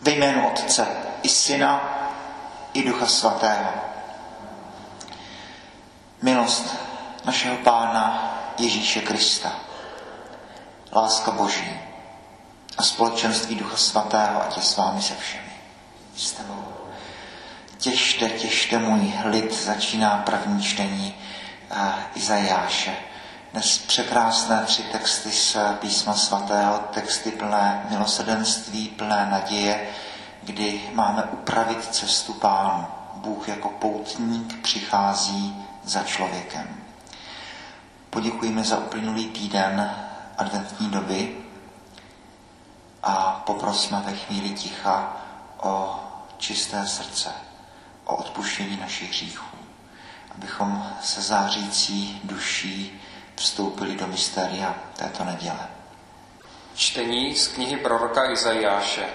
Ve jménu Otce i Syna i Ducha Svatého. Milost našeho Pána Ježíše Krista, láska Boží a společenství Ducha Svatého, ať je s vámi se všemi. S tebou. Těšte, těšte můj lid, začíná první čtení uh, Izajáše. Dnes překrásné tři texty z písma svatého, texty plné milosedenství, plné naděje, kdy máme upravit cestu pánu. Bůh jako poutník přichází za člověkem. Poděkujeme za uplynulý týden adventní doby a poprosme ve chvíli ticha o čisté srdce, o odpuštění našich hříchů, abychom se zářící duší vstoupili do mystéria této neděle. Čtení z knihy proroka Izajáše.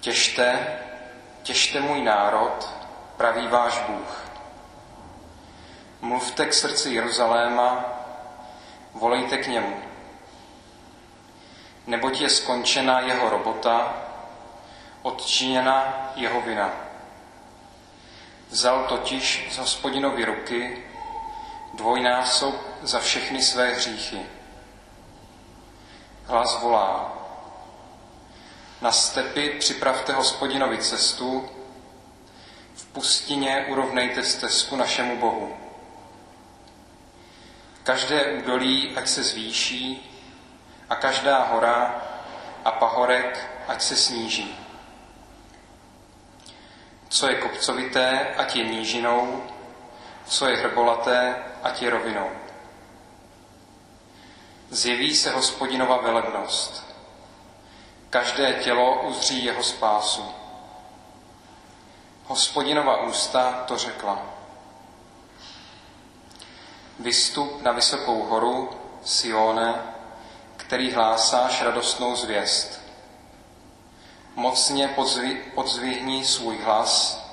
Těšte, těšte můj národ, praví váš Bůh. Mluvte k srdci Jeruzaléma, volejte k němu. Neboť je skončena jeho robota, odčiněna jeho vina. Vzal totiž z hospodinovy ruky dvojnásob za všechny své hříchy. Hlas volá. Na stepy připravte hospodinovi cestu, v pustině urovnejte stezku našemu Bohu. Každé údolí, ať se zvýší, a každá hora a pahorek, ať se sníží. Co je kopcovité, ať je nížinou, co je hrbolaté, ať je rovinou. Zjeví se hospodinova velebnost. Každé tělo uzří jeho spásu. Hospodinova ústa to řekla. Vystup na vysokou horu, Sione, který hlásáš radostnou zvěst. Mocně podzvihni svůj hlas,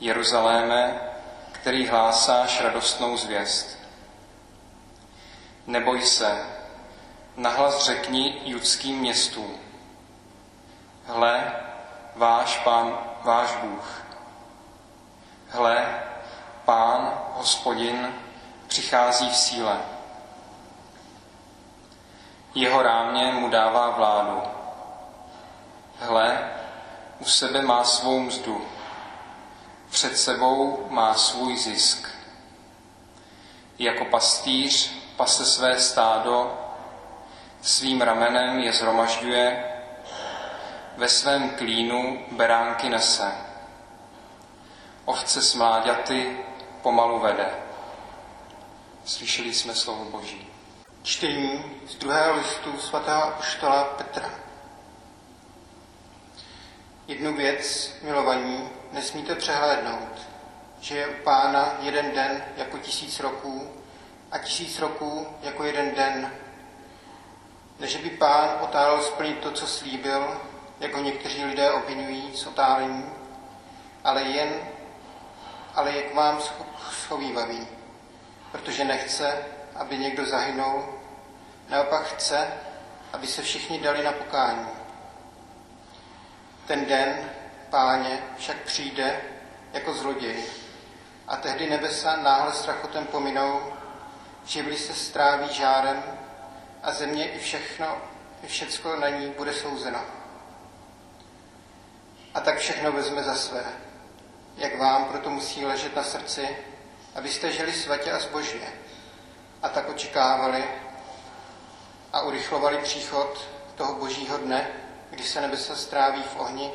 Jeruzaléme, který hlásáš radostnou zvěst. Neboj se, nahlas řekni judským městům. Hle, váš pán, váš Bůh. Hle, pán, hospodin, přichází v síle. Jeho rámě mu dává vládu. Hle, u sebe má svou mzdu před sebou má svůj zisk. Jako pastýř pase své stádo, svým ramenem je zhromažďuje, ve svém klínu beránky nese. Ovce s mláďaty pomalu vede. Slyšeli jsme slovo Boží. Čtení z druhého listu svatého apoštola Petra. Jednu věc, milovaní, nesmíte přehlédnout, že je u pána jeden den jako tisíc roků a tisíc roků jako jeden den. Než by pán otálel splnit to, co slíbil, jako někteří lidé obvinují s otálením, ale jen, ale je k vám schovývavý, protože nechce, aby někdo zahynul, naopak chce, aby se všichni dali na pokání. Ten den, páně, však přijde jako zloděj. A tehdy nebesa náhle strachotem pominou, živli se stráví žárem a země i všechno, i všecko na ní bude souzeno. A tak všechno vezme za své, jak vám proto musí ležet na srdci, abyste žili svatě a zbožně. A tak očekávali a urychlovali příchod toho božího dne, kdy se nebesa stráví v ohni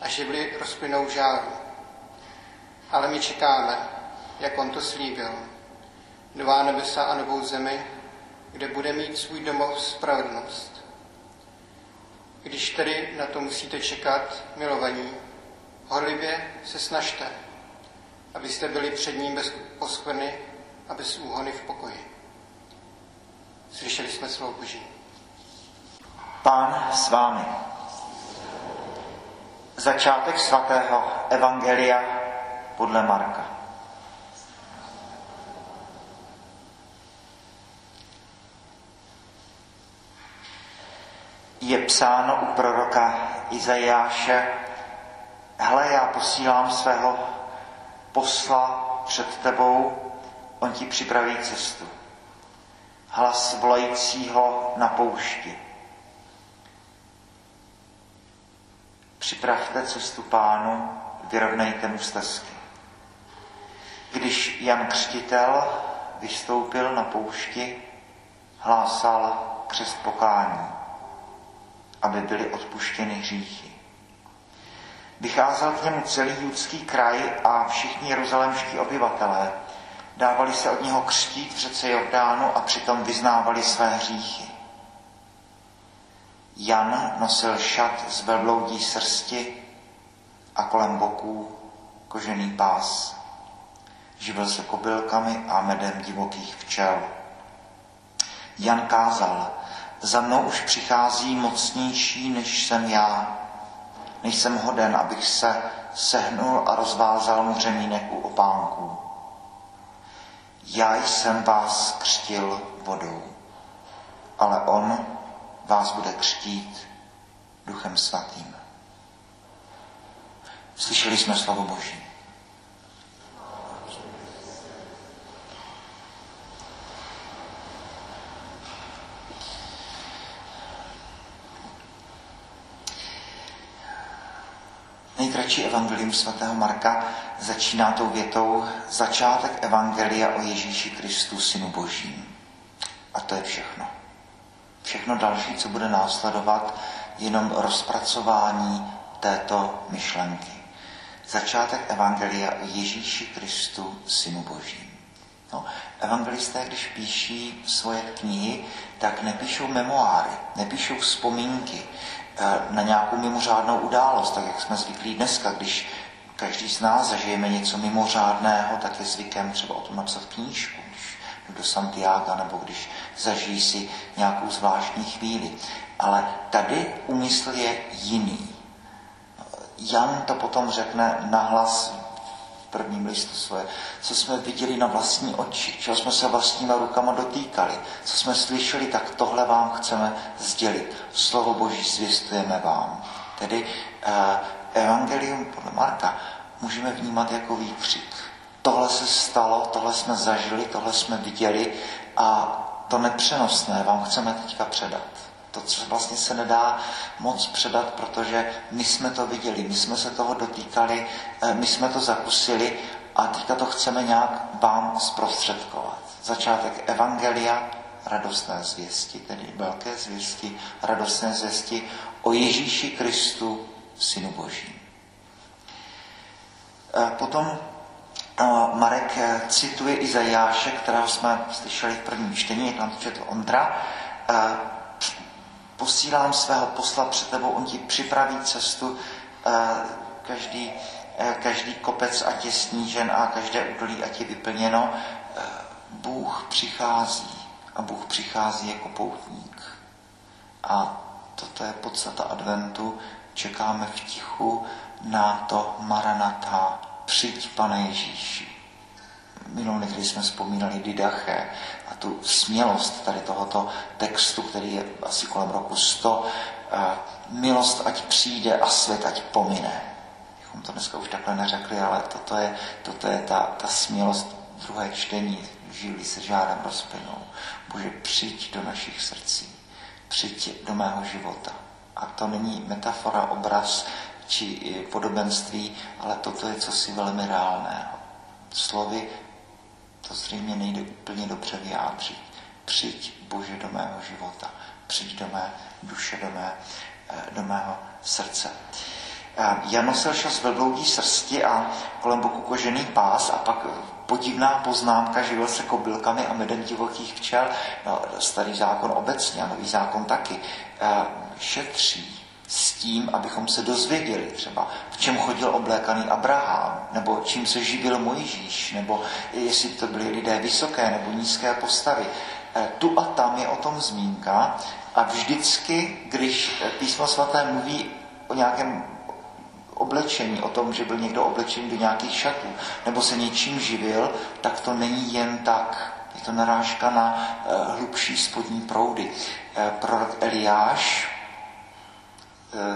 a živly rozplynou žáru. Ale my čekáme, jak on to slíbil. Nová nebesa a novou zemi, kde bude mít svůj domov spravedlnost. Když tedy na to musíte čekat, milovaní, horlivě se snažte, abyste byli před ním bez poskvrny a bez úhony v pokoji. Slyšeli jsme slovo Boží. Pán s vámi. Začátek svatého Evangelia podle Marka. je psáno u proroka Izajáše, hele, já posílám svého posla před tebou, on ti připraví cestu. Hlas volajícího na poušti. Připravte cestu pánu, vyrovnejte mu stezky. Když Jan Křtitel vystoupil na poušti, hlásal křest pokání, aby byly odpuštěny hříchy. Vycházel k němu celý judský kraj a všichni jeruzalemští obyvatelé. Dávali se od něho křtít v řece Jordánu a přitom vyznávali své hříchy. Jan nosil šat z velbloudí srsti a kolem boků kožený pás. Živil se kobylkami a medem divokých včel. Jan kázal, za mnou už přichází mocnější, než jsem já. Nejsem hoden, abych se sehnul a rozvázal mu řemínek u opánků. Já jsem vás křtil vodou, ale on vás bude křtít duchem svatým. Slyšeli jsme slovo Boží. Nejkratší evangelium svatého Marka začíná tou větou začátek evangelia o Ježíši Kristu, synu Božím. A to je všechno. Všechno další, co bude následovat, jenom rozpracování této myšlenky. Začátek evangelia o Ježíši Kristu, synu Božím. No, evangelisté, když píší svoje knihy, tak nepíšou memoáry, nepíšou vzpomínky, Eh, na nějakou mimořádnou událost, tak jak jsme zvyklí dneska, když každý z nás zažijeme něco mimořádného, tak je zvykem třeba o tom napsat knížku, do Santiago, nebo když zažijí si nějakou zvláštní chvíli. Ale tady úmysl je jiný. Jan to potom řekne nahlas prvním listu svoje, co jsme viděli na vlastní oči, čeho jsme se vlastníma rukama dotýkali, co jsme slyšeli, tak tohle vám chceme sdělit. Slovo Boží zvěstujeme vám. Tedy eh, Evangelium podle Marka můžeme vnímat jako výkřik. Tohle se stalo, tohle jsme zažili, tohle jsme viděli a to nepřenosné vám chceme teďka předat. To, co vlastně se nedá moc předat, protože my jsme to viděli, my jsme se toho dotýkali, eh, my jsme to zakusili a teďka to chceme nějak vám zprostředkovat. Začátek Evangelia, radostné zvěsti, tedy velké zvěsti, radostné zvěsti o Ježíši Kristu, Synu Boží. Eh, potom eh, Marek cituje Izajáše, kterého jsme slyšeli v prvním čtení, to četl Ondra, posílám svého posla před tebou, on ti připraví cestu, eh, každý, eh, každý kopec ať je snížen a každé údolí ať je vyplněno. Eh, Bůh přichází a Bůh přichází jako poutník. A toto je podstata adventu. Čekáme v tichu na to Maranatha, přijď pane Ježíši minulou neděli jsme vzpomínali Didache a tu smělost tady tohoto textu, který je asi kolem roku 100. Milost ať přijde a svět ať pomine. Bychom to dneska už takhle neřekli, ale toto je, toto je ta, ta smělost druhé čtení. Žili se žádem rozplynou. Bože, přijď do našich srdcí. Přijď do mého života. A to není metafora, obraz či podobenství, ale toto je cosi velmi reálného. Slovy to zřejmě nejde úplně dobře vyjádřit. Přijď, Bože, do mého života. Přijď do mé duše, do, mé, eh, do mého srdce. Eh, Jan nosil šel z velbloudí srsti a kolem boku kožený pás a pak podivná poznámka, živil se kobylkami a medem divokých včel. No, starý zákon obecně a nový zákon taky. Eh, šetří s tím, abychom se dozvěděli třeba, v čem chodil oblékaný Abraham, nebo čím se živil Mojžíš, nebo jestli to byly lidé vysoké nebo nízké postavy. E, tu a tam je o tom zmínka a vždycky, když písmo svaté mluví o nějakém oblečení, o tom, že byl někdo oblečený do nějakých šatů, nebo se něčím živil, tak to není jen tak. Je to narážka na uh, hlubší spodní proudy. Prorok Eliáš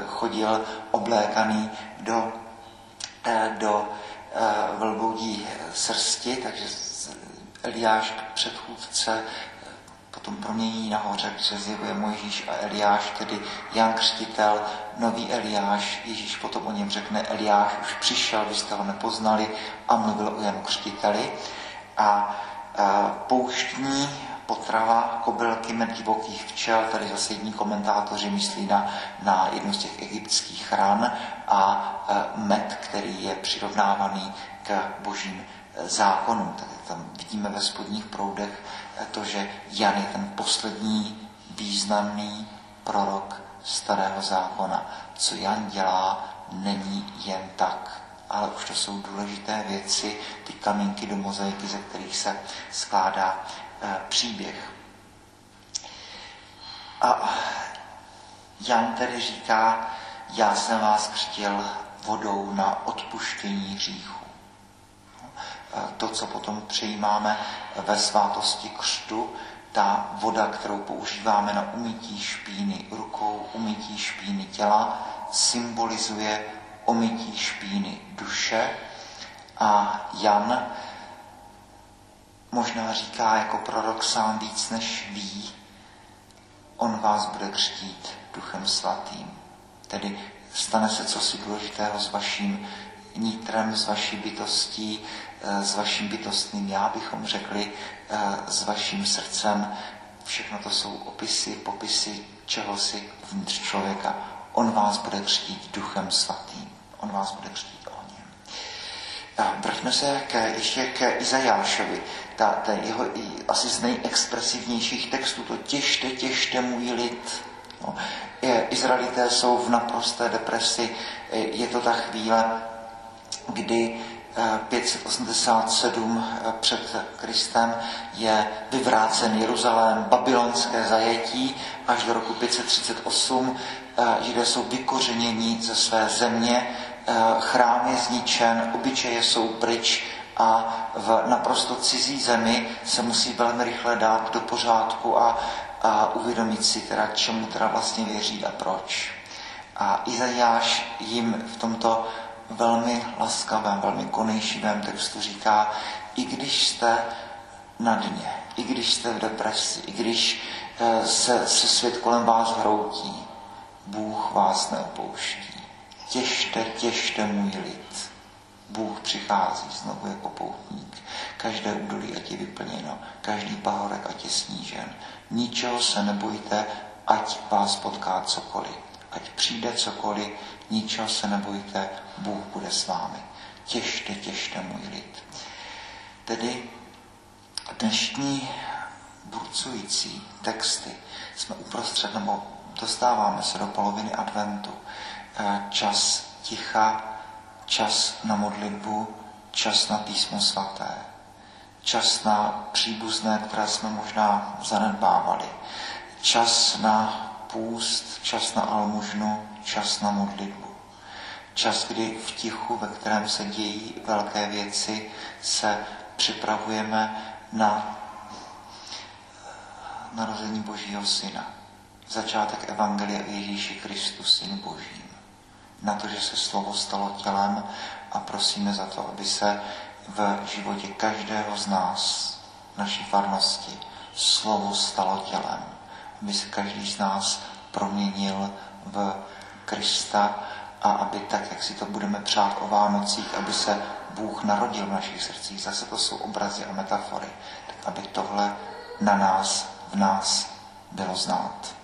chodil oblékaný do, do vlboudí srsti, takže Eliáš předchůdce potom promění nahoře, kde se zjevuje Mojžíš a Eliáš, tedy Jan Křtitel, nový Eliáš. Ježíš potom o něm řekne, Eliáš už přišel, vy jste ho nepoznali a mluvil o Janu Křtiteli. A, a pouštní potrava kobylky med divokých včel, tady zase jední komentátoři myslí na, na jednu z těch egyptských ran a med, který je přirovnávaný k božím zákonům. Tak tam vidíme ve spodních proudech to, že Jan je ten poslední významný prorok starého zákona. Co Jan dělá, není jen tak, ale už to jsou důležité věci, ty kamínky do mozaiky, ze kterých se skládá e, příběh. A Jan tedy říká, já jsem vás křtil vodou na odpuštění hříchu to, co potom přijímáme ve svátosti křtu, ta voda, kterou používáme na umytí špíny rukou, umytí špíny těla, symbolizuje umytí špíny duše. A Jan možná říká jako prorok sám víc než ví, on vás bude křtít duchem svatým. Tedy stane se cosi důležitého s vaším nitrem, s vaší bytostí, Eh, s vaším bytostným já, bychom řekli, eh, s vaším srdcem. Všechno to jsou opisy, popisy čehosi vnitř člověka. On vás bude křtít duchem svatým. On vás bude křtít ohněm. Vraťme se k, ještě k Izajášovi. Ta, ta jeho asi z nejexpresivnějších textů, to těšte, těšte můj lid. No, Izraelité jsou v naprosté depresi. Je to ta chvíle, kdy 587 eh, před Kristem je vyvrácen Jeruzalém, babylonské zajetí až do roku 538. Eh, Židé jsou vykořeněni ze své země, eh, chrám je zničen, obyčeje jsou pryč a v naprosto cizí zemi se musí velmi rychle dát do pořádku a, a uvědomit si, teda, čemu teda vlastně věří a proč. A Izajáš jim v tomto velmi laskavém, velmi konejšivém textu říká, i když jste na dně, i když jste v depresi, i když eh, se, se svět kolem vás hroutí, Bůh vás neopouští. Těšte, těšte můj lid. Bůh přichází znovu jako poutník. Každé údolí ať je vyplněno, každý pahorek ať je snížen. Ničeho se nebojte, ať vás potká cokoliv. Ať přijde cokoliv, ničeho se nebojte, Bůh bude s vámi. Těšte, těšte můj lid. Tedy dnešní burcující texty jsme uprostřed, nebo dostáváme se do poloviny adventu. Eh, čas ticha, čas na modlitbu, čas na písmo svaté, čas na příbuzné, které jsme možná zanedbávali, čas na půst, čas na almužnu, čas na modlitbu. Čas, kdy v tichu, ve kterém se dějí velké věci, se připravujeme na narození Božího Syna. Začátek Evangelia Ježíši Kristu, Synu Božím. Na to, že se slovo stalo tělem a prosíme za to, aby se v životě každého z nás, naší farnosti, slovo stalo tělem. Aby se každý z nás proměnil v Krista a aby tak, jak si to budeme přát o Vánocích, aby se Bůh narodil v našich srdcích. Zase to jsou obrazy a metafory. Tak aby tohle na nás, v nás bylo znát.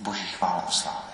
Boží chvále a slávy.